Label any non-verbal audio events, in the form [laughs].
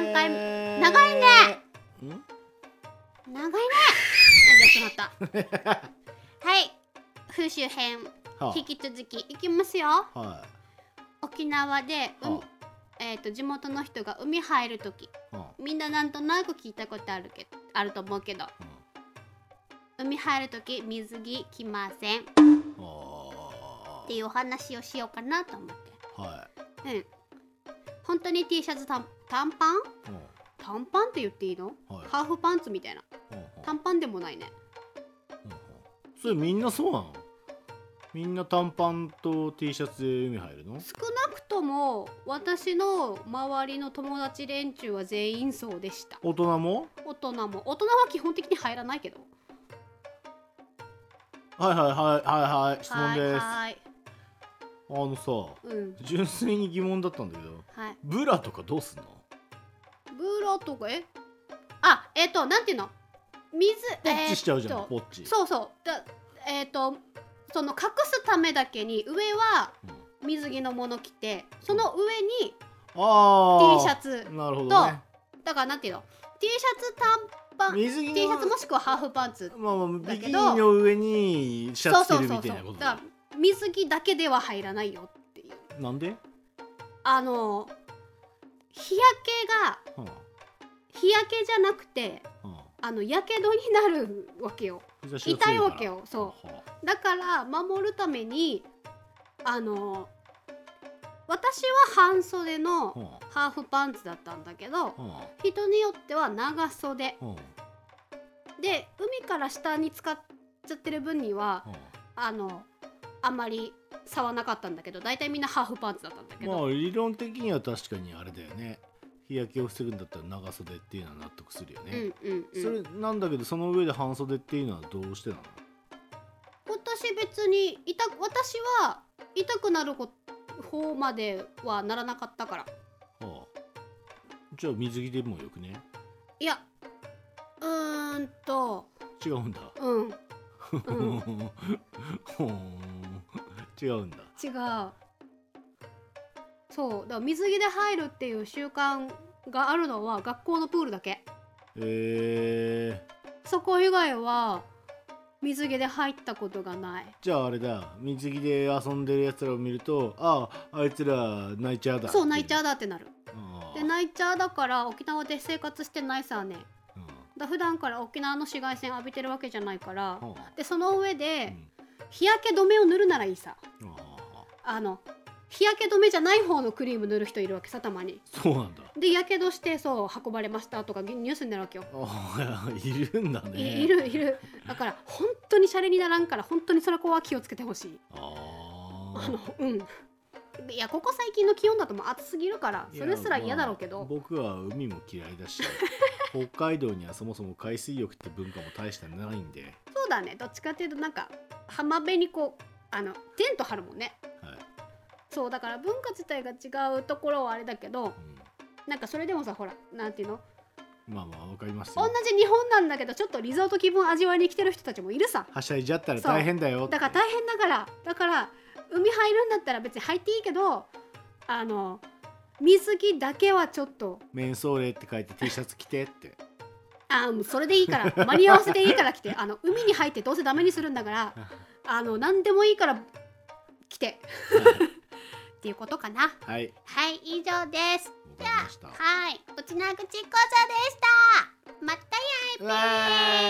3回えー。長いね。ん？長いね。あやってまった。[laughs] はい。風習編。は引き続きいきますよ。あは沖縄で、うんはえー、と地元の人が海入るときいはみんななんとなく聞いたことあるけあると思うけど。あ海入るとき水着着ません。っうんあていうお話をしようかなと思って。ーはうん。本当に T シャツ短短パン？短パンって言っていいの、はい。ハーフパンツみたいな。短パンでもないね。それみんなそうなの？みんな短パンと T シャツで海入るの？少なくとも私の周りの友達連中は全員そうでした。大人も？大人も。大人は基本的に入らないけど。はいはいはいはいはい。質問です。はいはい。あのさうん。純粋に疑問だったんだけど。はい。ブラとかどうすんの？ブラとかえ？あえっ、となんていうの？水ポッチしちゃうじゃん、えーとポッチ。そうそう。だえっ、とその隠すためだけに上はうん。水着のもの着てその上にあ T シあャツなるほどね。だからなんていうの？T シャツ短パン T シャツのもしくはハーフパンツまあまあビキニだけどの上にシャツ着てるみたいなことだ。から水着だけでは入らないよっていう。なんで、あの日焼けがは日焼けじゃなくてあはあのやけどになるわけよ。痛いわけよそはあうだから守るためにあの私は半袖のはハーフパンツだったんだけど人によっては長袖。で海から下に使っちゃってる分にはあはあのあんまり差はなかったんだけど大体みんなハーフパンツだったんだけど、あまあ理論的には確かにあれだよね日焼けを防ぐんだったら長袖っていうのは納得するようね、んうんうん。それなんだけどその上で半袖っていうのはどうしてなの？私別に痛私は痛くなるほ方まではならなかったから。はあ。じゃあ水着でもよくね？いや。うーんと。違うんだ。うん。うん。[laughs] 違うんだ。違うそうだから水着で入るっていう習慣があるのは学校のプールだけ。えー、そこ以外は水着で入ったことがない。じゃああれだ。水着で遊んでるやつらを見るとあああいつらナイチャーだそうナイチャーだだってなる。でナイチャーだから沖縄で生活してないさね。だ普段から沖縄の紫外線浴びてるわけじゃないからはでその上あで日焼け止めを塗るならいいさ。あの日焼け止めじゃない方のクリーム塗る人いるわけさたまに。あそうなんだ。でやけどしてそう運ばれましたとかニュースになるわけよ、あ [laughs] あいるんだね。いいるいる。だから本当にシャレにならんから本当にそれこは気をつけてほしい。ああのうん。いやここ最近の気温だともう暑すぎるからあそれすら嫌だろうけど、まあ僕は海も嫌いだし [laughs] 北海道にはそもそも海水浴って文化も大してないんで、そうだね。どっちかっていうとなんか浜辺にこうあのテント張るもんね。はいそうだから文化自体が違うところはあれだけどうなんかそれでもさほらなんていうの？ん、まあまあわかります同よじ日本なんだけどちょっとリゾート気分味わいに来てる人たちもいるさ。はしゃいじゃったら大変だよだから大変だからだから海入るんだったら別に入っていいけどあの水着だけはちょっと。メンソーレって書いて T シャツ着てって。あもうそれでいいから。間に合わせていいから来て。あの海に入ってどうせダメにするんだからあの何でもいいから来てっていうことかな。はい。はい以上です。わかりました。はい、うちなぐちこさでした。またやいわー。い